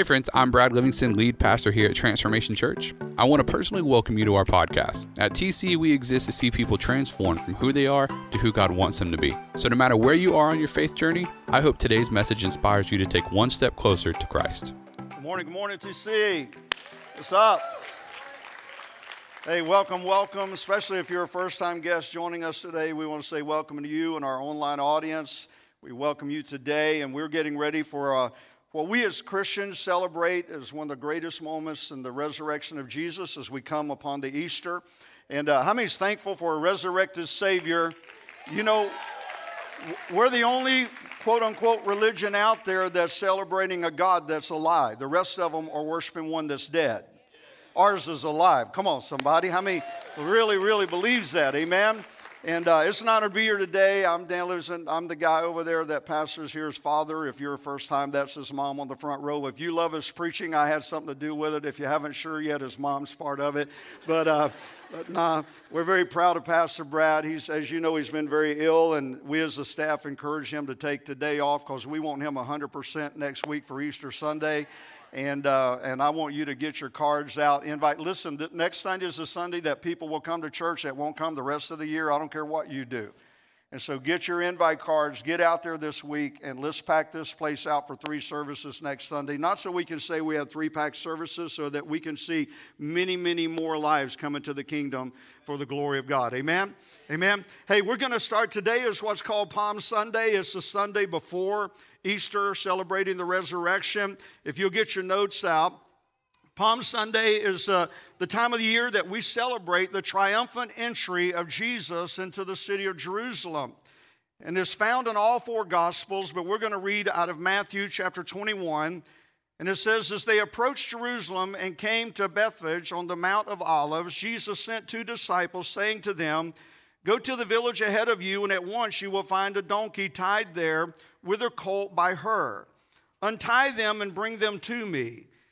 Hey, friends, I'm Brad Livingston, lead pastor here at Transformation Church. I want to personally welcome you to our podcast. At TC, we exist to see people transformed from who they are to who God wants them to be. So, no matter where you are on your faith journey, I hope today's message inspires you to take one step closer to Christ. Good morning, good morning, TC. What's up? Hey, welcome, welcome. Especially if you're a first time guest joining us today, we want to say welcome to you and our online audience. We welcome you today, and we're getting ready for a what we as Christians celebrate as one of the greatest moments in the resurrection of Jesus as we come upon the Easter. And uh, how many is thankful for a resurrected Savior? You know, we're the only quote unquote religion out there that's celebrating a God that's alive. The rest of them are worshiping one that's dead. Ours is alive. Come on, somebody. How many really, really believes that? Amen. And uh, it's an honor to be here today. I'm Dan Lewison. I'm the guy over there that pastors here, his father. If you're a first time, that's his mom on the front row. If you love his preaching, I had something to do with it. If you haven't sure yet, his mom's part of it. But, uh, but nah, we're very proud of Pastor Brad. He's, as you know, he's been very ill, and we as a staff encourage him to take today off because we want him 100% next week for Easter Sunday and uh, and I want you to get your cards out. Invite. Listen, the next Sunday is a Sunday that people will come to church that won't come the rest of the year. I don't care what you do. And so get your invite cards, get out there this week, and let's pack this place out for three services next Sunday. Not so we can say we have three packed services, so that we can see many, many more lives come into the kingdom for the glory of God. Amen? Amen. Hey, we're going to start today is what's called Palm Sunday. It's the Sunday before Easter, celebrating the resurrection. If you'll get your notes out, Palm Sunday is uh, the time of the year that we celebrate the triumphant entry of Jesus into the city of Jerusalem. And it's found in all four Gospels, but we're going to read out of Matthew chapter 21. And it says, As they approached Jerusalem and came to Bethphage on the Mount of Olives, Jesus sent two disciples, saying to them, Go to the village ahead of you, and at once you will find a donkey tied there with her colt by her. Untie them and bring them to me.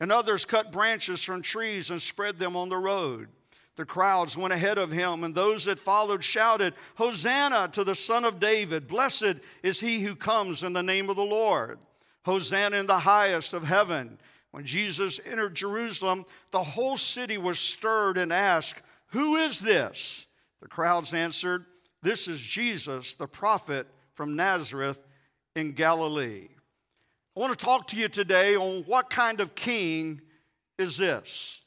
and others cut branches from trees and spread them on the road. The crowds went ahead of him, and those that followed shouted, Hosanna to the Son of David! Blessed is he who comes in the name of the Lord. Hosanna in the highest of heaven. When Jesus entered Jerusalem, the whole city was stirred and asked, Who is this? The crowds answered, this is Jesus, the prophet from Nazareth in Galilee. I want to talk to you today on what kind of king is this.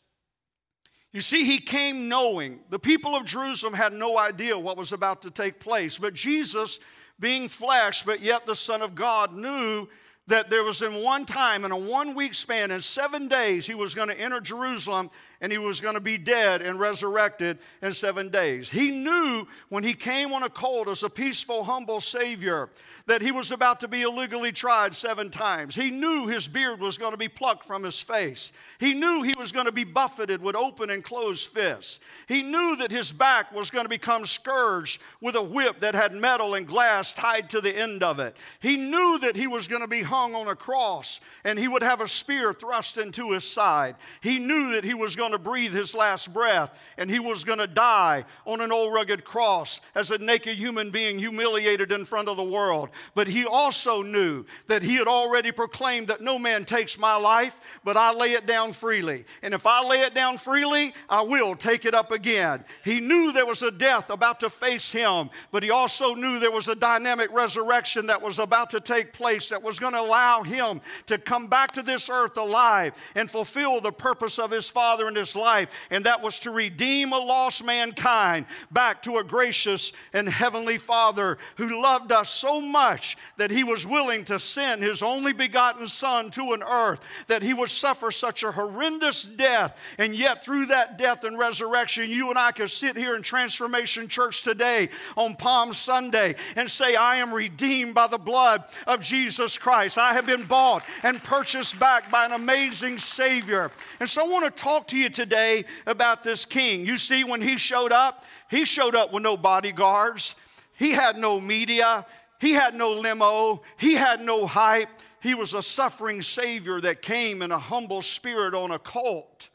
You see, he came knowing. The people of Jerusalem had no idea what was about to take place, but Jesus, being flesh, but yet the Son of God, knew that there was in one time, in a one week span, in seven days, he was going to enter Jerusalem and he was going to be dead and resurrected in seven days. He knew when he came on a colt as a peaceful, humble Savior that he was about to be illegally tried seven times. He knew his beard was going to be plucked from his face. He knew he was going to be buffeted with open and closed fists. He knew that his back was going to become scourged with a whip that had metal and glass tied to the end of it. He knew that he was going to be hung on a cross and he would have a spear thrust into his side. He knew that he was going to breathe his last breath and he was going to die on an old rugged cross as a naked human being humiliated in front of the world. But he also knew that he had already proclaimed that no man takes my life, but I lay it down freely. And if I lay it down freely, I will take it up again. He knew there was a death about to face him, but he also knew there was a dynamic resurrection that was about to take place that was going to allow him to come back to this earth alive and fulfill the purpose of his Father and his life, and that was to redeem a lost mankind back to a gracious and heavenly Father who loved us so much that he was willing to send his only begotten Son to an earth, that he would suffer such a horrendous death, and yet through that death and resurrection, you and I could sit here in Transformation Church today on Palm Sunday and say, I am redeemed by the blood of Jesus Christ. I have been bought and purchased back by an amazing Savior. And so I want to talk to you today about this king. You see, when he showed up, he showed up with no bodyguards, he had no media, he had no limo, he had no hype. He was a suffering Savior that came in a humble spirit on a colt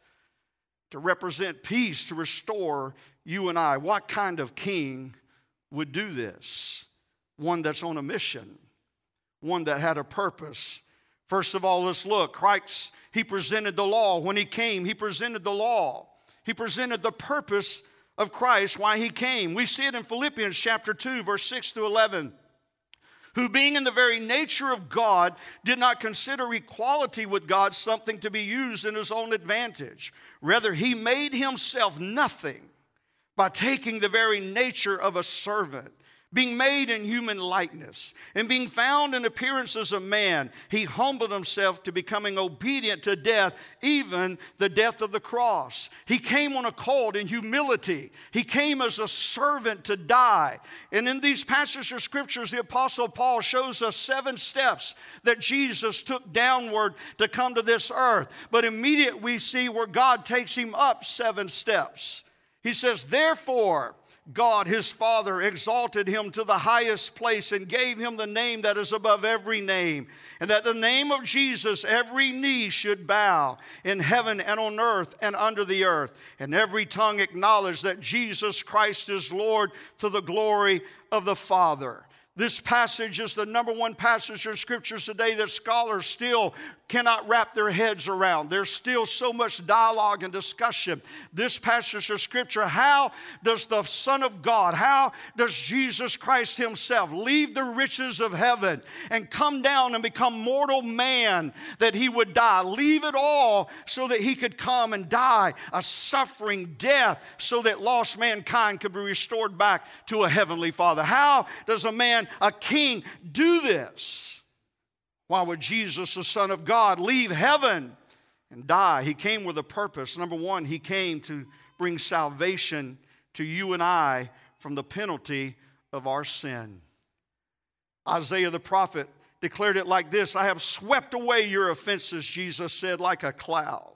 to represent peace, to restore you and I. What kind of king would do this? One that's on a mission, one that had a purpose. First of all, let's look. Christ, he presented the law. When he came, he presented the law. He presented the purpose of Christ, why he came. We see it in Philippians chapter 2, verse 6 through 11 who being in the very nature of God did not consider equality with God something to be used in his own advantage. Rather, he made himself nothing by taking the very nature of a servant being made in human likeness, and being found in appearance as a man, he humbled himself to becoming obedient to death, even the death of the cross. He came on a colt in humility. He came as a servant to die. And in these passages of scriptures, the Apostle Paul shows us seven steps that Jesus took downward to come to this earth. But immediately we see where God takes him up seven steps. He says, Therefore, God, his Father, exalted him to the highest place and gave him the name that is above every name, and that the name of Jesus every knee should bow in heaven and on earth and under the earth, and every tongue acknowledge that Jesus Christ is Lord to the glory of the Father. This passage is the number one passage in scriptures today that scholars still cannot wrap their heads around. There's still so much dialogue and discussion. This passage of scripture how does the Son of God, how does Jesus Christ Himself leave the riches of heaven and come down and become mortal man that He would die? Leave it all so that He could come and die a suffering death so that lost mankind could be restored back to a heavenly Father. How does a man, a king, do this? Why would Jesus, the Son of God, leave heaven and die? He came with a purpose. Number one, he came to bring salvation to you and I from the penalty of our sin. Isaiah the prophet declared it like this I have swept away your offenses, Jesus said, like a cloud.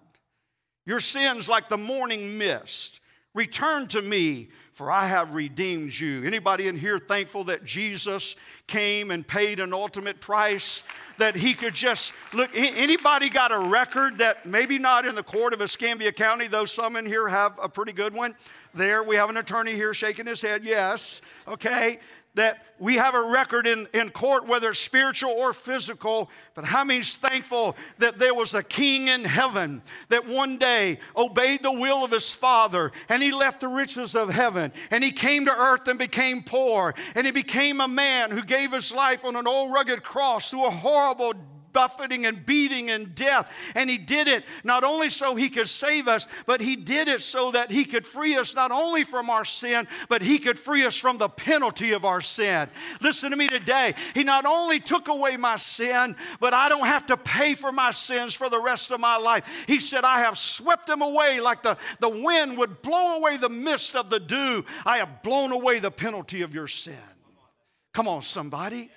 Your sins like the morning mist. Return to me, for I have redeemed you. Anybody in here thankful that Jesus came and paid an ultimate price that he could just look anybody got a record that maybe not in the court of Escambia County though some in here have a pretty good one? There we have an attorney here shaking his head yes okay that we have a record in, in court, whether spiritual or physical, but how many's thankful that there was a king in heaven that one day obeyed the will of his father and he left the riches of heaven and he came to earth and became poor and he became a man who gave his life on an old rugged cross through a horrible buffeting and beating and death. And he did it not only so he could save us, but he did it so that he could free us not only from our sin, but he could free us from the penalty of our sin. Listen to me today. He not only took away my sin, but I don't have to pay for my sins for the rest of my life. He said, I have swept them away like the, the wind would blow away the mist of the dew. I have blown away the penalty of your sin. Come on, somebody.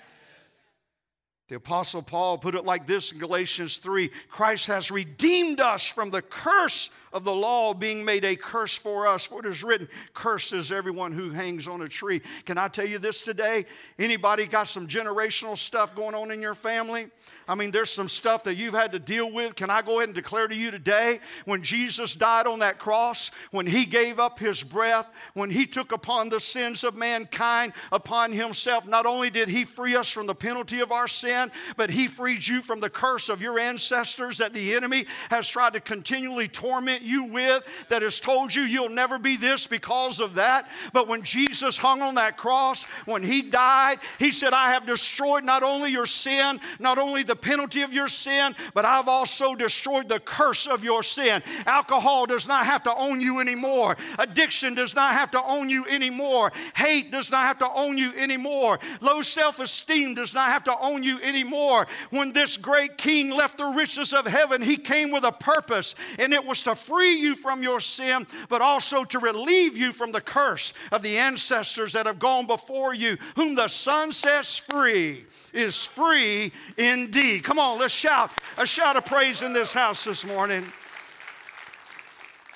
The Apostle Paul put it like this in Galatians 3 Christ has redeemed us from the curse of the law being made a curse for us. For it is written, curses everyone who hangs on a tree. Can I tell you this today? Anybody got some generational stuff going on in your family? I mean, there's some stuff that you've had to deal with. Can I go ahead and declare to you today when Jesus died on that cross, when he gave up his breath, when he took upon the sins of mankind upon himself, not only did he free us from the penalty of our sin, but he freed you from the curse of your ancestors that the enemy has tried to continually torment you with that has told you you'll never be this because of that. But when Jesus hung on that cross, when he died, he said, I have destroyed not only your sin, not only the penalty of your sin, but I've also destroyed the curse of your sin. Alcohol does not have to own you anymore. Addiction does not have to own you anymore. Hate does not have to own you anymore. Low self esteem does not have to own you anymore. When this great king left the riches of heaven, he came with a purpose, and it was to free free you from your sin, but also to relieve you from the curse of the ancestors that have gone before you. Whom the Son sets free is free indeed. Come on, let's shout a shout of praise in this house this morning.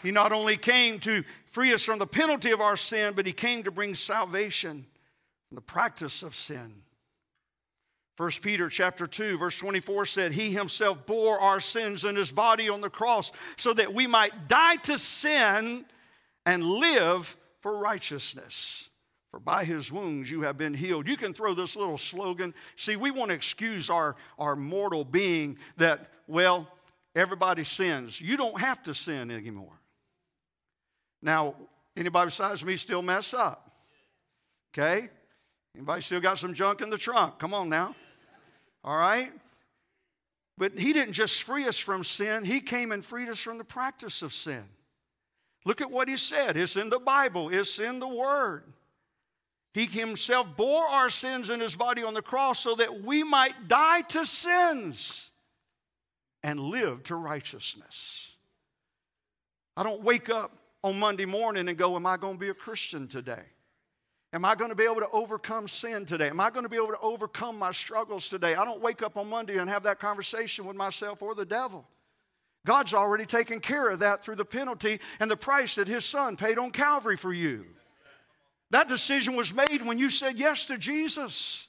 He not only came to free us from the penalty of our sin, but he came to bring salvation from the practice of sin. 1 Peter chapter 2 verse 24 said he himself bore our sins in his body on the cross so that we might die to sin and live for righteousness. For by his wounds you have been healed. You can throw this little slogan. See, we want to excuse our, our mortal being that, well, everybody sins. You don't have to sin anymore. Now, anybody besides me still mess up? Okay? Anybody still got some junk in the trunk? Come on now. All right? But he didn't just free us from sin, he came and freed us from the practice of sin. Look at what he said. It's in the Bible, it's in the Word. He himself bore our sins in his body on the cross so that we might die to sins and live to righteousness. I don't wake up on Monday morning and go, Am I going to be a Christian today? Am I going to be able to overcome sin today? Am I going to be able to overcome my struggles today? I don't wake up on Monday and have that conversation with myself or the devil. God's already taken care of that through the penalty and the price that His Son paid on Calvary for you. That decision was made when you said yes to Jesus.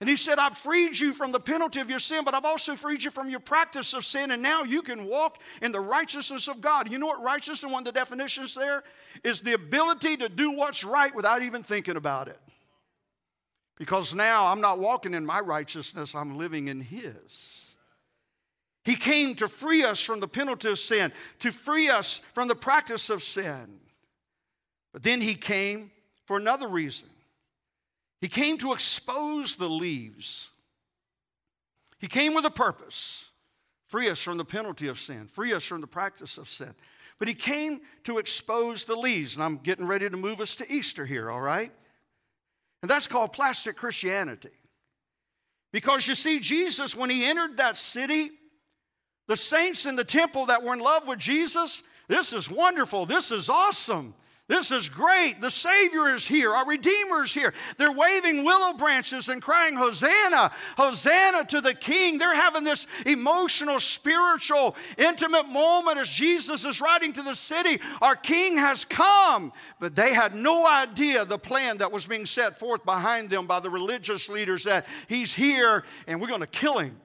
And he said, I've freed you from the penalty of your sin, but I've also freed you from your practice of sin, and now you can walk in the righteousness of God. You know what righteousness, and one of the definitions there, is the ability to do what's right without even thinking about it. Because now I'm not walking in my righteousness, I'm living in His. He came to free us from the penalty of sin, to free us from the practice of sin. But then He came for another reason. He came to expose the leaves. He came with a purpose free us from the penalty of sin, free us from the practice of sin. But he came to expose the leaves. And I'm getting ready to move us to Easter here, all right? And that's called plastic Christianity. Because you see, Jesus, when he entered that city, the saints in the temple that were in love with Jesus, this is wonderful, this is awesome. This is great. The Savior is here. Our Redeemer is here. They're waving willow branches and crying, Hosanna, Hosanna to the King. They're having this emotional, spiritual, intimate moment as Jesus is riding to the city. Our King has come. But they had no idea the plan that was being set forth behind them by the religious leaders that He's here and we're going to kill Him.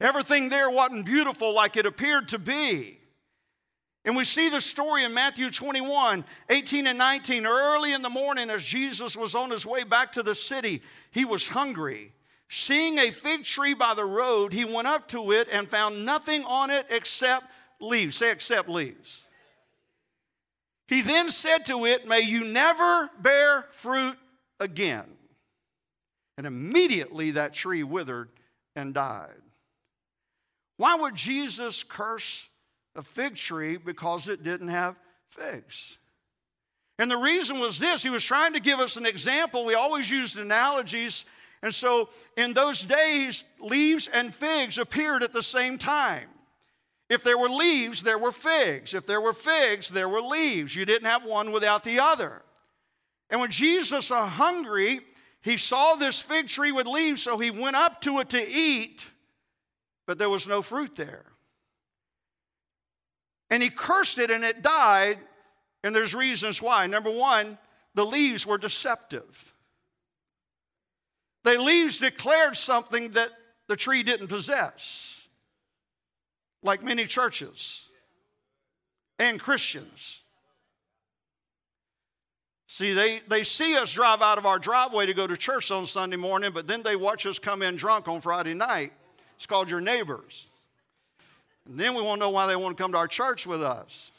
Everything there wasn't beautiful like it appeared to be. And we see the story in Matthew 21 18 and 19. Early in the morning, as Jesus was on his way back to the city, he was hungry. Seeing a fig tree by the road, he went up to it and found nothing on it except leaves. Say, except leaves. He then said to it, May you never bear fruit again. And immediately that tree withered and died. Why would Jesus curse a fig tree because it didn't have figs. And the reason was this he was trying to give us an example. We always used analogies. And so in those days, leaves and figs appeared at the same time. If there were leaves, there were figs. If there were figs, there were leaves. You didn't have one without the other. And when Jesus was hungry, he saw this fig tree with leaves, so he went up to it to eat, but there was no fruit there. And he cursed it and it died. And there's reasons why. Number one, the leaves were deceptive. The leaves declared something that the tree didn't possess, like many churches and Christians. See, they, they see us drive out of our driveway to go to church on Sunday morning, but then they watch us come in drunk on Friday night. It's called your neighbors. And then we want to know why they want to come to our church with us.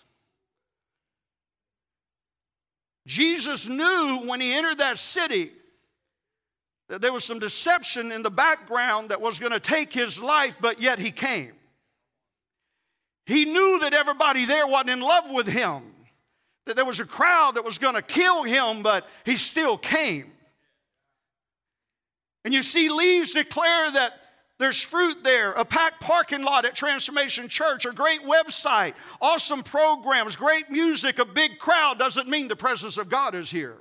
Jesus knew when he entered that city that there was some deception in the background that was going to take his life, but yet he came. He knew that everybody there wasn't in love with him, that there was a crowd that was going to kill him, but he still came. And you see, leaves declare that There's fruit there, a packed parking lot at Transformation Church, a great website, awesome programs, great music, a big crowd doesn't mean the presence of God is here.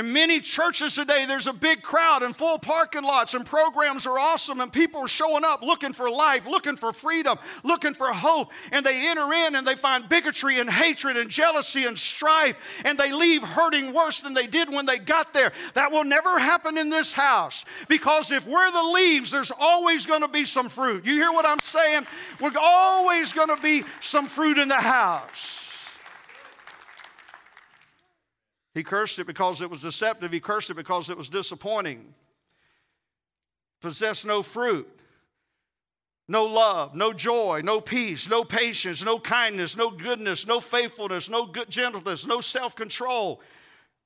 In many churches today, there's a big crowd and full parking lots, and programs are awesome, and people are showing up looking for life, looking for freedom, looking for hope. And they enter in and they find bigotry and hatred and jealousy and strife, and they leave hurting worse than they did when they got there. That will never happen in this house because if we're the leaves, there's always going to be some fruit. You hear what I'm saying? We're always going to be some fruit in the house. He cursed it because it was deceptive. He cursed it because it was disappointing. Possessed no fruit, no love, no joy, no peace, no patience, no kindness, no goodness, no faithfulness, no good gentleness, no self control.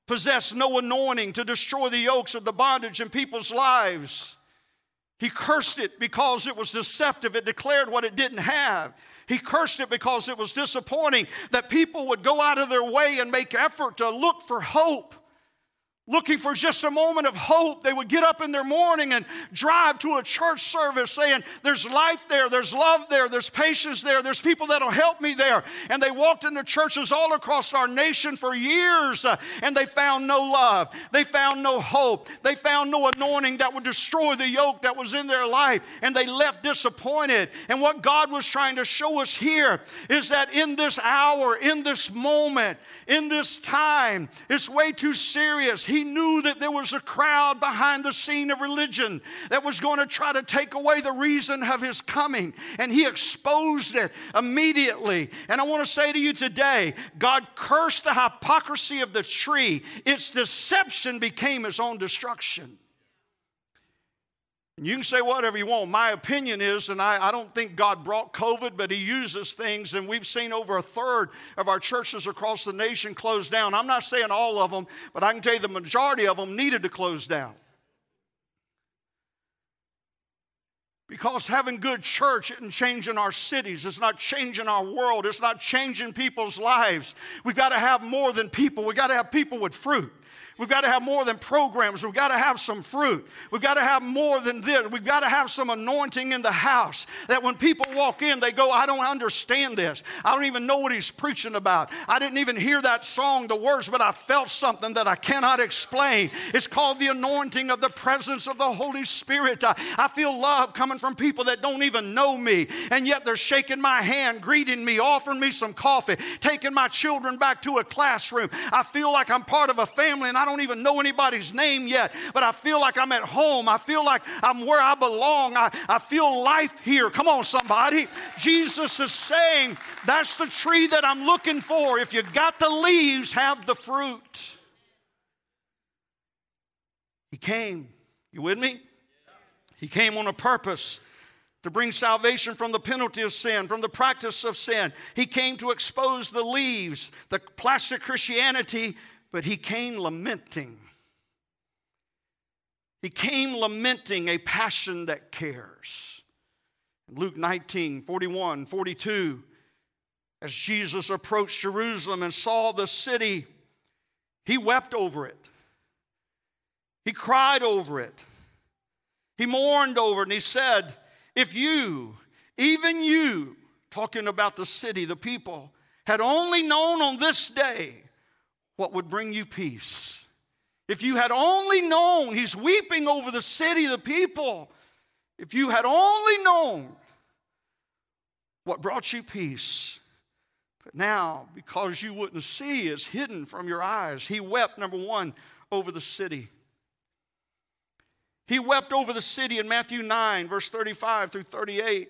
Possessed no anointing to destroy the yokes of the bondage in people's lives. He cursed it because it was deceptive. It declared what it didn't have. He cursed it because it was disappointing that people would go out of their way and make effort to look for hope looking for just a moment of hope. They would get up in their morning and drive to a church service saying, There's life there, there's love there, there's patience there, there's people that'll help me there. And they walked into churches all across our nation for years uh, and they found no love. They found no hope. They found no anointing that would destroy the yoke that was in their life. And they left disappointed. And what God was trying to show us here is that in this hour, in this moment, in this time, it's way too serious. Knew that there was a crowd behind the scene of religion that was going to try to take away the reason of his coming. And he exposed it immediately. And I want to say to you today God cursed the hypocrisy of the tree, its deception became his own destruction. You can say whatever you want. My opinion is, and I, I, don't think God brought COVID, but He uses things, and we've seen over a third of our churches across the nation close down. I'm not saying all of them, but I can tell you the majority of them needed to close down. Because having good church isn't changing our cities, it's not changing our world, it's not changing people's lives. We've got to have more than people, we've got to have people with fruit. We've got to have more than programs. We've got to have some fruit. We've got to have more than this. We've got to have some anointing in the house that when people walk in, they go, I don't understand this. I don't even know what he's preaching about. I didn't even hear that song, the words, but I felt something that I cannot explain. It's called the anointing of the presence of the Holy Spirit. I, I feel love coming from people that don't even know me, and yet they're shaking my hand, greeting me, offering me some coffee, taking my children back to a classroom. I feel like I'm part of a family and I I don't even know anybody's name yet, but I feel like I'm at home. I feel like I'm where I belong. I, I feel life here. Come on, somebody. Jesus is saying, That's the tree that I'm looking for. If you got the leaves, have the fruit. He came. You with me? He came on a purpose to bring salvation from the penalty of sin, from the practice of sin. He came to expose the leaves, the plastic Christianity but he came lamenting. He came lamenting a passion that cares. Luke 19, 41, 42, as Jesus approached Jerusalem and saw the city, he wept over it. He cried over it. He mourned over it and he said, If you, even you, talking about the city, the people, had only known on this day what would bring you peace. If you had only known, he's weeping over the city, the people. If you had only known what brought you peace. But now, because you wouldn't see, it's hidden from your eyes. He wept, number one, over the city. He wept over the city in Matthew 9, verse 35 through 38.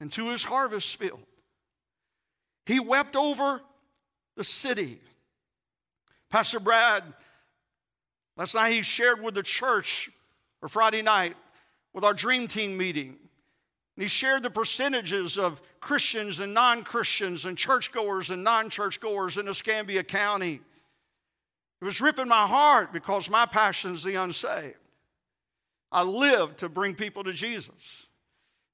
into his harvest field. He wept over the city. Pastor Brad Last night he shared with the church, or Friday night, with our dream team meeting. And he shared the percentages of Christians and non Christians and churchgoers and non churchgoers in Escambia County. It was ripping my heart because my passion is the unsaved. I live to bring people to Jesus.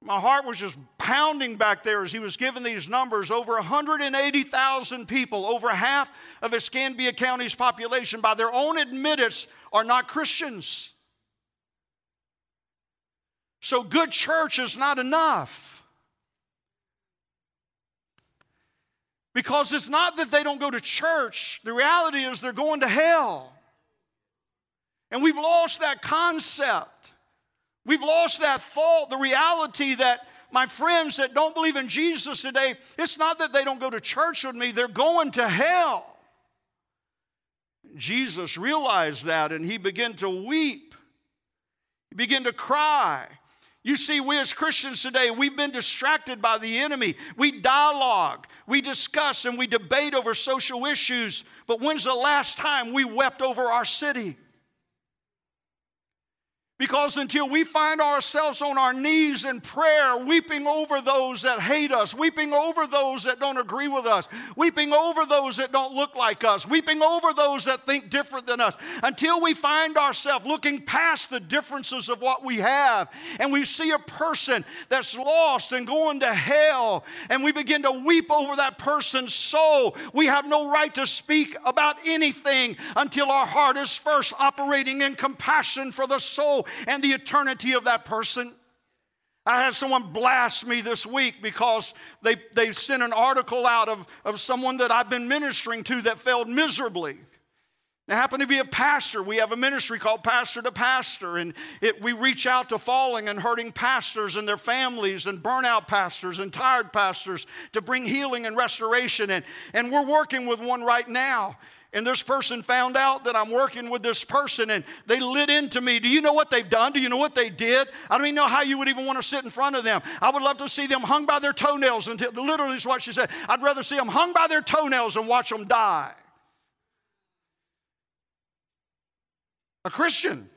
My heart was just pounding back there as he was giving these numbers. Over 180,000 people, over half of Escambia County's population, by their own admittance, are not Christians. So, good church is not enough. Because it's not that they don't go to church, the reality is they're going to hell. And we've lost that concept. We've lost that thought, the reality that my friends that don't believe in Jesus today, it's not that they don't go to church with me, they're going to hell. Jesus realized that and he began to weep. He began to cry. You see, we as Christians today, we've been distracted by the enemy. We dialogue, we discuss, and we debate over social issues. But when's the last time we wept over our city? Because until we find ourselves on our knees in prayer, weeping over those that hate us, weeping over those that don't agree with us, weeping over those that don't look like us, weeping over those that think different than us, until we find ourselves looking past the differences of what we have and we see a person that's lost and going to hell, and we begin to weep over that person's soul, we have no right to speak about anything until our heart is first operating in compassion for the soul and the eternity of that person. I had someone blast me this week because they, they sent an article out of, of someone that I've been ministering to that failed miserably. I happen to be a pastor. We have a ministry called Pastor to Pastor, and it, we reach out to falling and hurting pastors and their families, and burnout pastors and tired pastors to bring healing and restoration. And, and we're working with one right now and this person found out that I'm working with this person and they lit into me. Do you know what they've done? Do you know what they did? I don't even know how you would even want to sit in front of them. I would love to see them hung by their toenails until literally is what she said. I'd rather see them hung by their toenails and watch them die. A Christian.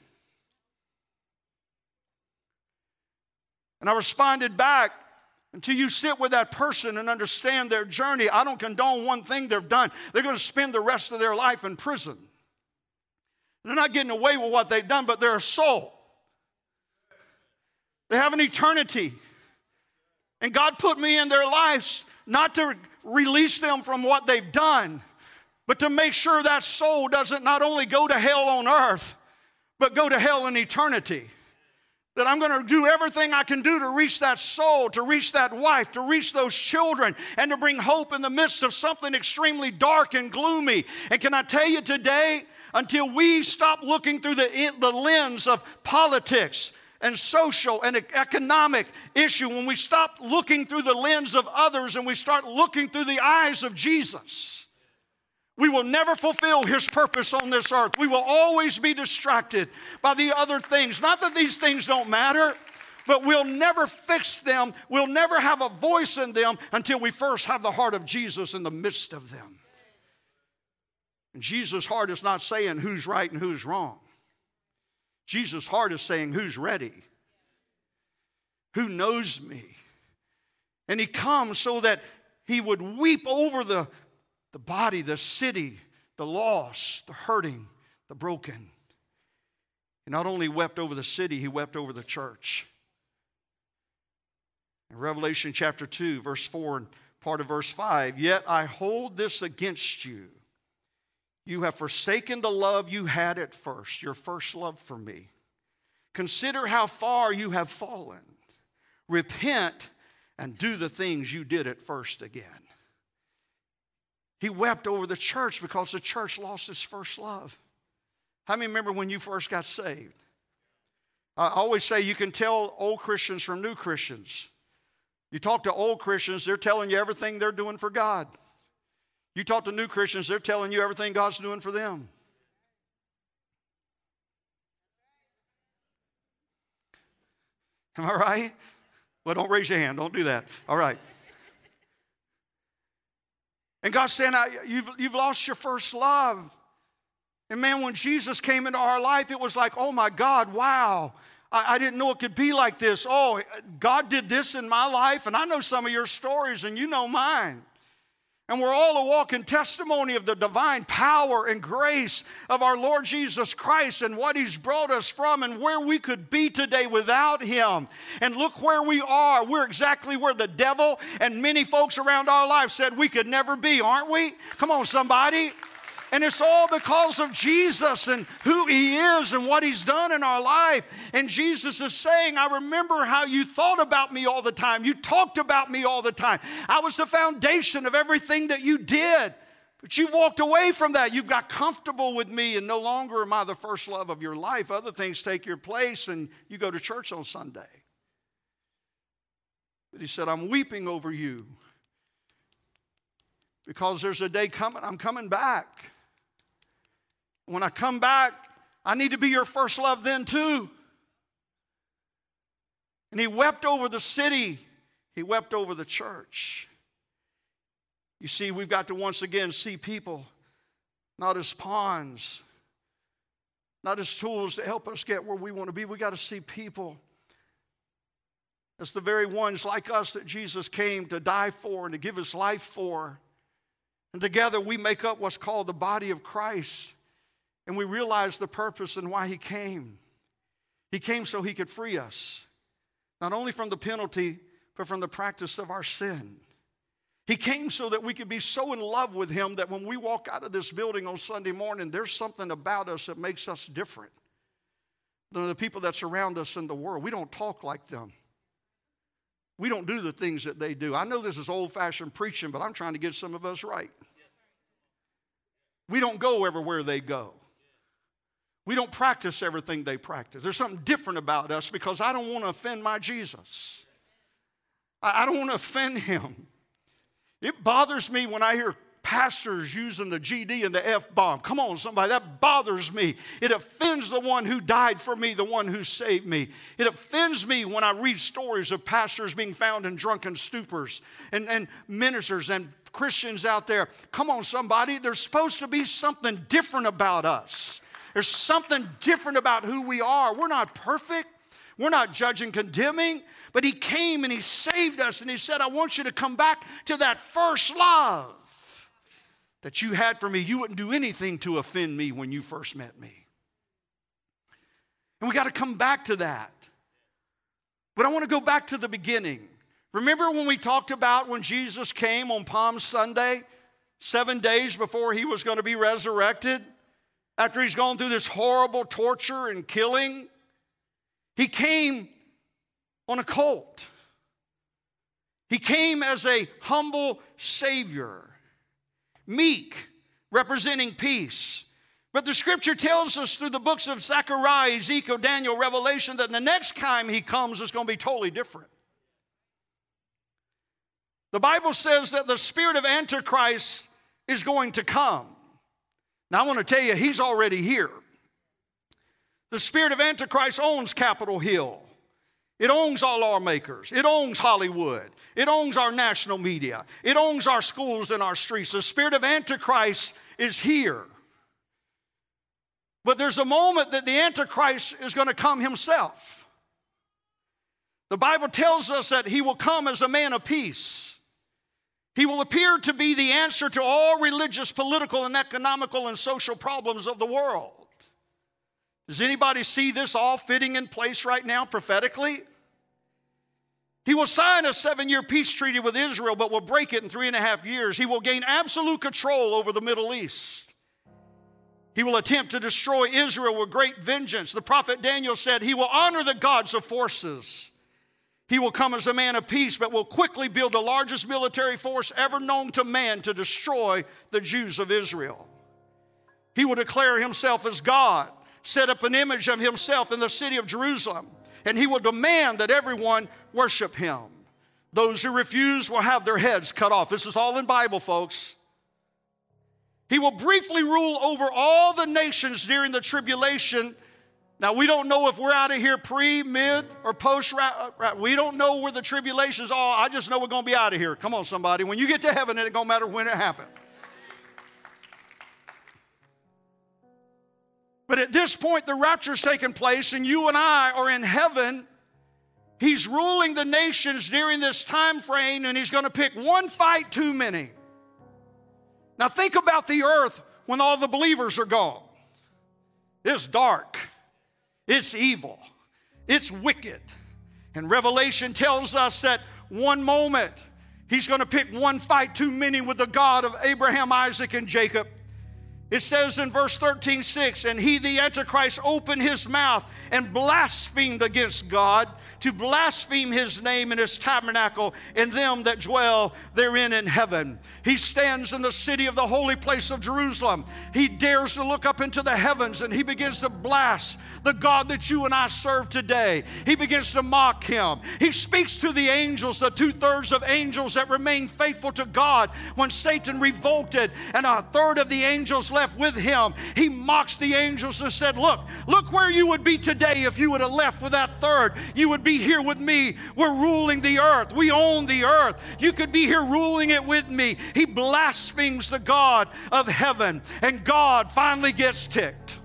And I responded back until you sit with that person and understand their journey, I don't condone one thing they've done. They're going to spend the rest of their life in prison. They're not getting away with what they've done, but they're a soul. They have an eternity. And God put me in their lives not to release them from what they've done, but to make sure that soul doesn't not only go to hell on earth, but go to hell in eternity that I'm going to do everything I can do to reach that soul, to reach that wife, to reach those children, and to bring hope in the midst of something extremely dark and gloomy. And can I tell you today, until we stop looking through the, the lens of politics, and social and economic issue, when we stop looking through the lens of others and we start looking through the eyes of Jesus, we will never fulfill His purpose on this earth. We will always be distracted by the other things. Not that these things don't matter, but we'll never fix them. We'll never have a voice in them until we first have the heart of Jesus in the midst of them. And Jesus' heart is not saying who's right and who's wrong. Jesus' heart is saying who's ready, who knows me. And He comes so that He would weep over the the body, the city, the lost, the hurting, the broken. He not only wept over the city, he wept over the church. In Revelation chapter 2, verse 4 and part of verse 5, yet I hold this against you. You have forsaken the love you had at first, your first love for me. Consider how far you have fallen. Repent and do the things you did at first again. He wept over the church because the church lost its first love. How many remember when you first got saved? I always say you can tell old Christians from new Christians. You talk to old Christians, they're telling you everything they're doing for God. You talk to new Christians, they're telling you everything God's doing for them. Am I right? Well, don't raise your hand. Don't do that. All right. And God's saying, you've, you've lost your first love. And man, when Jesus came into our life, it was like, oh my God, wow. I, I, didn't know it could be like this. Oh, God did this in my life, and I know some of your stories, and you know mine. And we're all a walking testimony of the divine power and grace of our Lord Jesus Christ and what He's brought us from and where we could be today without Him. And look where we are. We're exactly where the devil and many folks around our life said we could never be, aren't we? Come on, somebody. And it's all because of Jesus and who He is and what He's done in our life. And Jesus is saying, I remember how you thought about me all the time. You talked about me all the time. I was the foundation of everything that you did. But you've walked away from that. You've got comfortable with me, and no longer am I the first love of your life. Other things take your place, and you go to church on Sunday. But He said, I'm weeping over you because there's a day coming, I'm coming back. When I come back, I need to be your first love then too. And he wept over the city, he wept over the church. You see, we've got to once again see people not as pawns, not as tools to help us get where we want to be. We've got to see people as the very ones like us that Jesus came to die for and to give his life for. And together we make up what's called the body of Christ. And we realize the purpose and why he came. He came so he could free us, not only from the penalty, but from the practice of our sin. He came so that we could be so in love with him that when we walk out of this building on Sunday morning, there's something about us that makes us different than the people that surround us in the world. We don't talk like them. We don't do the things that they do. I know this is old fashioned preaching, but I'm trying to get some of us right. We don't go everywhere they go. We don't practice everything they practice. There's something different about us because I don't want to offend my Jesus. I don't want to offend him. It bothers me when I hear pastors using the GD and the F bomb. Come on, somebody, that bothers me. It offends the one who died for me, the one who saved me. It offends me when I read stories of pastors being found in drunken stupors and, and ministers and Christians out there. Come on, somebody, there's supposed to be something different about us. There's something different about who we are. We're not perfect, we're not judging, condemning, but He came and He saved us and He said, I want you to come back to that first love that you had for me. You wouldn't do anything to offend me when you first met me. And we got to come back to that. But I want to go back to the beginning. Remember when we talked about when Jesus came on Palm Sunday, seven days before he was going to be resurrected? After he's gone through this horrible torture and killing, he came on a colt. He came as a humble Savior, meek, representing peace. But the scripture tells us through the books of Zechariah, Ezekiel, Daniel, Revelation that the next time he comes is going to be totally different. The Bible says that the spirit of Antichrist is going to come. Now, I want to tell you, he's already here. The spirit of Antichrist owns Capitol Hill. It owns all our makers. It owns Hollywood. It owns our national media. It owns our schools and our streets. The spirit of Antichrist is here. But there's a moment that the Antichrist is going to come himself. The Bible tells us that he will come as a man of peace. He will appear to be the answer to all religious, political, and economical and social problems of the world. Does anybody see this all fitting in place right now prophetically? He will sign a seven year peace treaty with Israel, but will break it in three and a half years. He will gain absolute control over the Middle East. He will attempt to destroy Israel with great vengeance. The prophet Daniel said, He will honor the gods of forces. He will come as a man of peace, but will quickly build the largest military force ever known to man to destroy the Jews of Israel. He will declare himself as God, set up an image of himself in the city of Jerusalem, and he will demand that everyone worship him. Those who refuse will have their heads cut off. This is all in Bible, folks. He will briefly rule over all the nations during the tribulation now, we don't know if we're out of here pre, mid, or post. Uh, we don't know where the tribulations are. I just know we're going to be out of here. Come on, somebody. When you get to heaven, it don't matter when it happened. But at this point, the rapture's taken place, and you and I are in heaven. He's ruling the nations during this time frame, and he's going to pick one fight too many. Now, think about the earth when all the believers are gone. It's dark, it's evil, it's wicked. And Revelation tells us that one moment he's going to pick one fight too many with the God of Abraham, Isaac, and Jacob. It says in verse 13, 6, and he, the Antichrist, opened his mouth and blasphemed against God to blaspheme his name and his tabernacle and them that dwell therein in heaven. He stands in the city of the holy place of Jerusalem. He dares to look up into the heavens and he begins to blast the God that you and I serve today. He begins to mock him. He speaks to the angels, the two thirds of angels that remain faithful to God when Satan revolted and a third of the angels left with him. He mocks the angels and said, Look, look where you would be today if you would have left with that third. You would be here with me. We're ruling the earth. We own the earth. You could be here ruling it with me. He blasphemes the God of heaven, and God finally gets ticked.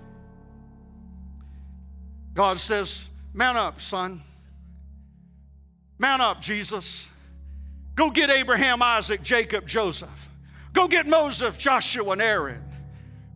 God says, Mount up, son. Mount up, Jesus. Go get Abraham, Isaac, Jacob, Joseph. Go get Moses, Joshua, and Aaron.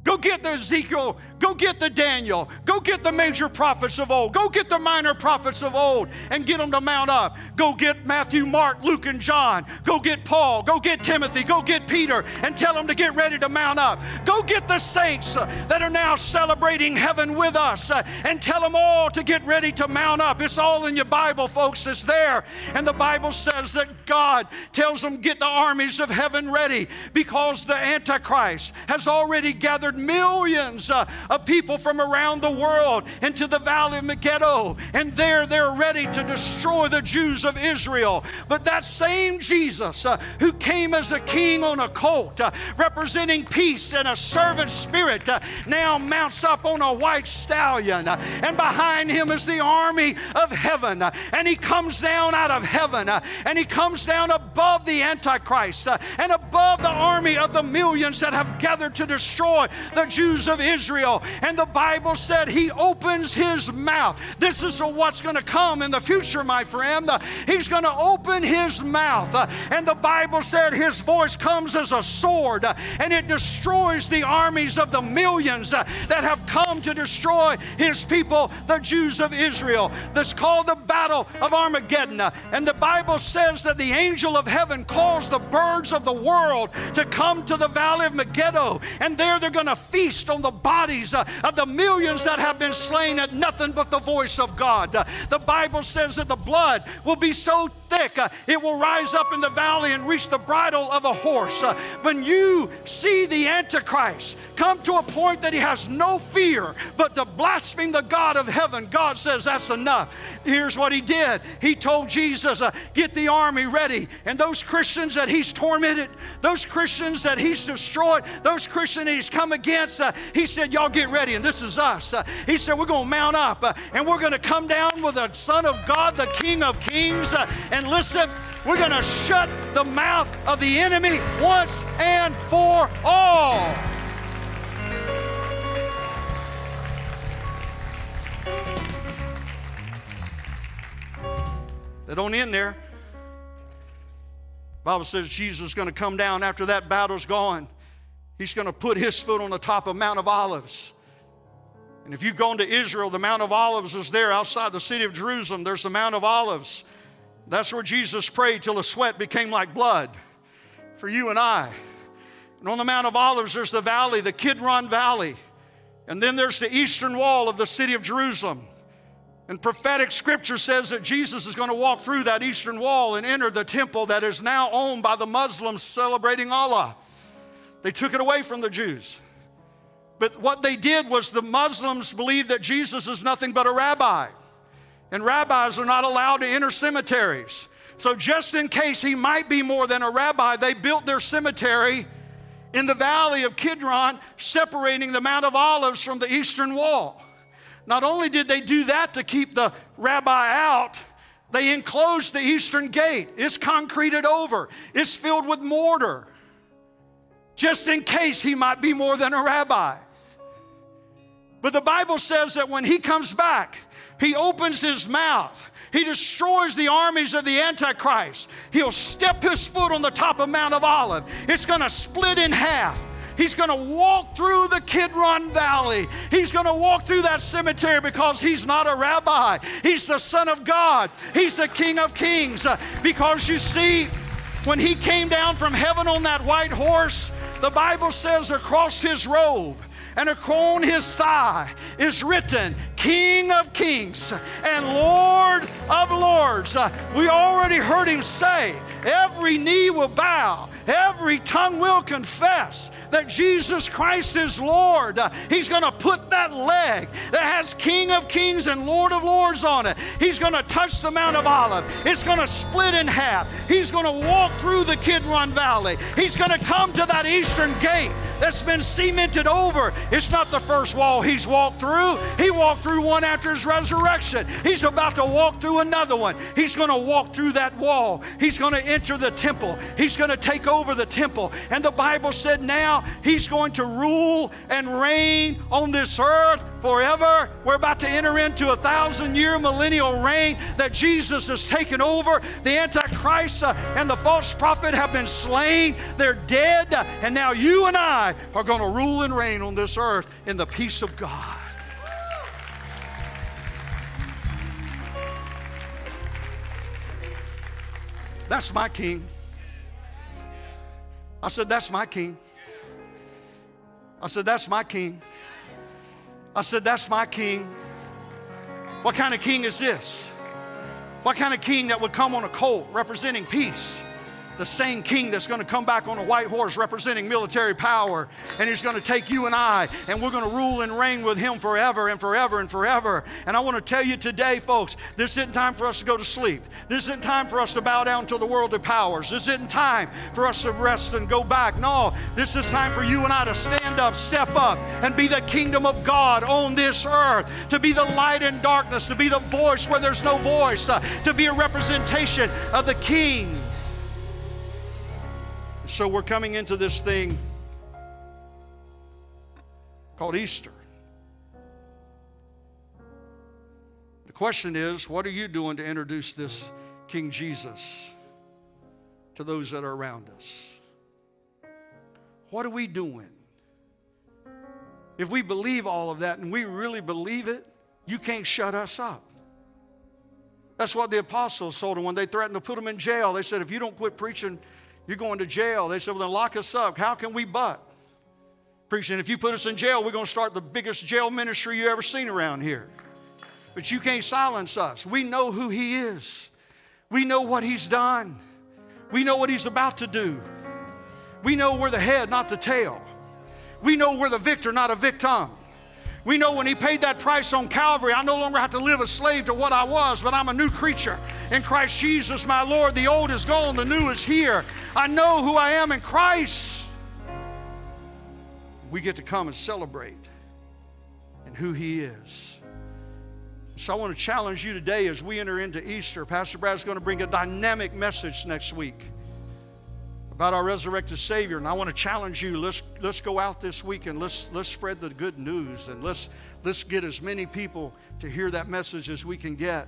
Go get the Ezekiel. Go get the Daniel. Go get the major prophets of old. Go get the minor prophets of old and get them to mount up. Go get Matthew, Mark, Luke, and John. Go get Paul. Go get Timothy. Go get Peter and tell them to get ready to mount up. Go get the saints that are now celebrating heaven with us and tell them all to get ready to mount up. It's all in your Bible, folks. It's there. And the Bible says that God tells them, get the armies of heaven ready because the Antichrist has already gathered gathered millions uh, of people from around the world into the valley of Megiddo, and there they're ready to destroy the Jews of Israel. But that same Jesus uh, who came as a king on a colt, uh, representing peace and a servant spirit, now mounts up on a white stallion, and behind him is the army of heaven, and he comes down out of heaven, and he comes down above the Antichrist and above the army of the millions that have gathered to destroy the Jews of Israel. And the Bible said he opens his mouth. This is what's going to come in the future, my friend. He's going to open his mouth. And the Bible said his voice comes as a sword and it destroys the armies of the millions that have come to destroy his people, the Jews of Israel. That's called the Battle of Armageddon. And the Bible says that the angel of heaven calls the birds of the world to come to the valley of Megiddo. And there they're going to feast on the bodies uh, of the millions that have been slain at nothing but the voice of God. Uh, the Bible says that the blood will be so thick, uh, it will rise up in the valley and reach the bridle of a horse. Uh, when you see the Antichrist come to a point that he has no fear but to blaspheme the God of heaven, God says that's enough. Here's what he did He told Jesus, uh, Get the army ready. And those Christians that he's tormented, those Christians that he's destroyed, those Christians he's come against, he said, Y'all get ready. And this is us. He said, We're going to mount up and we're going to come down with the Son of God, the King of Kings. Uh, listen, we're going to shut the mouth of the enemy once and for all. They don't end there. Bible says Jesus is going to come down after that battle's gone. He's going to put his foot on the top of Mount of Olives. And if you've gone to Israel, the Mount of Olives is there outside the city of Jerusalem. There's the Mount of Olives. That's where Jesus prayed till the sweat became like blood for you and I. And on the Mount of Olives, there's the valley, the Kidron Valley. And then there's the eastern wall of the city of Jerusalem. And prophetic scripture says that Jesus is going to walk through that eastern wall and enter the temple that is now owned by the Muslims celebrating Allah. They took it away from the Jews. But what they did was the Muslims believe that Jesus is nothing but a rabbi and rabbis are not allowed to enter cemeteries. So, just in case he might be more than a rabbi, they built their cemetery in the valley of Kidron, separating the Mount of Olives from the eastern wall. Not only did they do that to keep the rabbi out, they enclosed the eastern gate. It's concreted over, it's filled with mortar, just in case he might be more than a rabbi. But the Bible says that when he comes back, he opens his mouth. He destroys the armies of the Antichrist. He'll step his foot on the top of Mount of Olive. It's going to split in half. He's going to walk through the Kidron Valley. He's going to walk through that cemetery because he's not a rabbi. He's the Son of God. He's the King of Kings. Uh, because you see, when he came down from heaven on that white horse, the Bible says across his robe, and upon his thigh is written King of Kings and Lord of Lords. Uh, we already heard him say, Every knee will bow, every tongue will confess that Jesus Christ is Lord. Uh, he's going to put that leg that has King of Kings and Lord of Lords on it. He's going to touch the Mount of Olive. It's going to split in half. He's going to walk through the Kidron Valley. He's going to come to that eastern gate that's been cemented over. It's not the first wall he's walked through. He walked through one after his resurrection. He's about to walk through another one. He's going to walk through that wall. He's going to enter the temple. He's going to take over the temple. And the Bible said now He's going to rule and reign on this earth forever. We're about to enter into a thousand year millennial reign that Jesus has taken over. The Antichrist and the false prophet have been slain, they're dead. And now you and I are going to rule and reign on this earth in the peace of God. That's my king. I said, That's my king. I said, That's my king. I said, That's my king. What kind of king is this? What kind of king that would come on a colt representing peace? The same king that's going to come back on a white horse representing military power. And he's going to take you and I, and we're going to rule and reign with him forever and forever and forever. And I want to tell you today, folks, this isn't time for us to go to sleep. This isn't time for us to bow down to the worldly powers. This isn't time for us to rest and go back. No, this is time for you and I to stand up, step up, and be the kingdom of God on this earth, to be the light in darkness, to be the voice where there's no voice, uh, to be a representation of the king so we're coming into this thing called Easter. The question is what are you doing to introduce this King Jesus to those that are around us? What are we doing? If we believe all of that and we really believe it, you can't shut us up. That's what the apostles told them when they threatened to put them in jail. They said, if you don't quit preaching you're going to jail. They said, Well, then lock us up. How can we but? Preaching, if you put us in jail, we're going to start the biggest jail ministry you ever seen around here. But you can't silence us. We know who He is, we know what He's done, we know what He's about to do. We know we're the head, not the tail. We know we're the victor, not a victim. We know when He paid that price on Calvary, I no longer have to live a slave to what I was, but I'm a new creature in Christ Jesus, my Lord. The old is gone, the new is here. I know who I am in Christ. We get to come and celebrate and who He is. So I want to challenge you today as we enter into Easter. Pastor Brad's going to bring a dynamic message next week about our resurrected Savior. And I want to challenge you. Let's let's go out this week and let's let's spread the good news and let's let's get as many people to hear that message as we can get.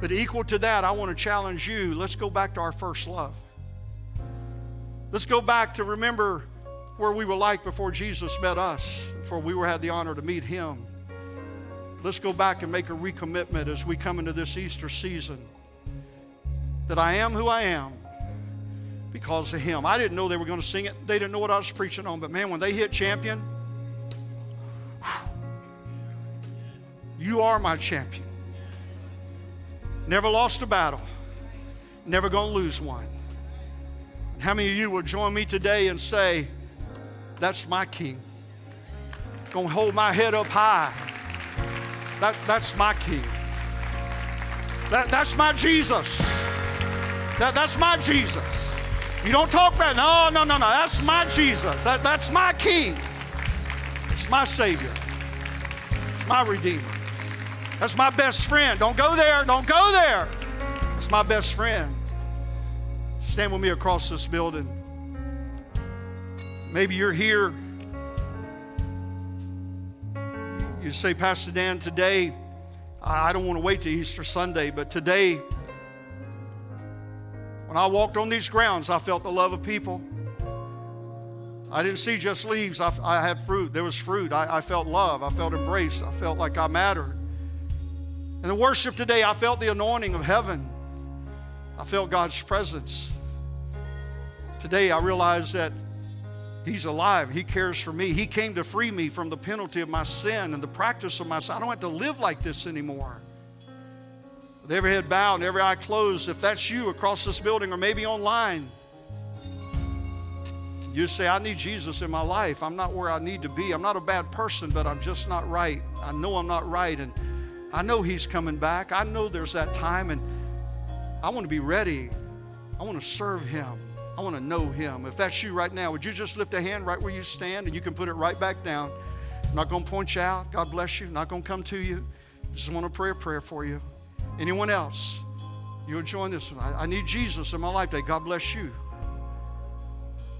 But equal to that, I want to challenge you. Let's go back to our first love. Let's go back to remember where we were like before Jesus met us, before we were had the honor to meet him. Let's go back and make a recommitment as we come into this Easter season that I am who I am because of him. I didn't know they were going to sing it. They didn't know what I was preaching on. But man, when they hit champion, you are my champion. Never lost a battle. Never going to lose one. How many of you will join me today and say, That's my king? Going to hold my head up high. That, that's my king. That, that's my Jesus. That, that's my Jesus. You don't talk bad. No, no, no, no. That's my Jesus. That, that's my King. It's my Savior. It's my Redeemer. That's my best friend. Don't go there. Don't go there. It's my best friend. Stand with me across this building. Maybe you're here You say, Pastor Dan, today, I don't want to wait to Easter Sunday, but today, when I walked on these grounds, I felt the love of people. I didn't see just leaves, I, I had fruit. There was fruit. I, I felt love. I felt embraced. I felt like I mattered. In the worship today, I felt the anointing of heaven. I felt God's presence. Today, I realized that He's alive. He cares for me. He came to free me from the penalty of my sin and the practice of my sin. I don't have to live like this anymore. With every head bowed and every eye closed, if that's you across this building or maybe online, you say, I need Jesus in my life. I'm not where I need to be. I'm not a bad person, but I'm just not right. I know I'm not right. And I know He's coming back. I know there's that time. And I want to be ready. I want to serve Him. I want to know Him. If that's you right now, would you just lift a hand right where you stand and you can put it right back down? I'm not going to point you out. God bless you. not going to come to you. Just want to pray a prayer for you. Anyone else? You'll join this one. I, I need Jesus in my life today. God bless you.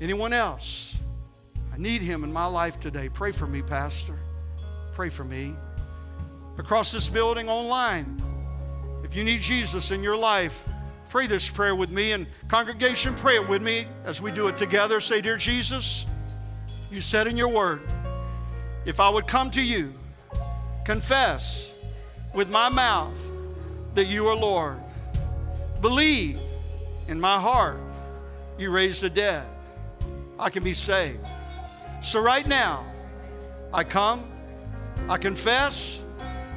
Anyone else? I need Him in my life today. Pray for me, Pastor. Pray for me. Across this building online, if you need Jesus in your life, Pray this prayer with me, and congregation, pray it with me as we do it together. Say, Dear Jesus, you said in your word, if I would come to you, confess with my mouth that you are Lord, believe in my heart you raised the dead, I can be saved. So, right now, I come, I confess,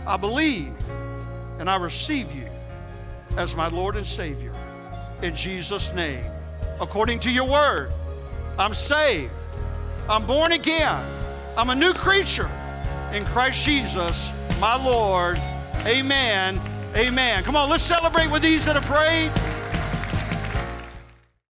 I believe, and I receive you as my Lord and Savior. In Jesus' name. According to your word, I'm saved. I'm born again. I'm a new creature in Christ Jesus, my Lord. Amen. Amen. Come on, let's celebrate with these that have prayed.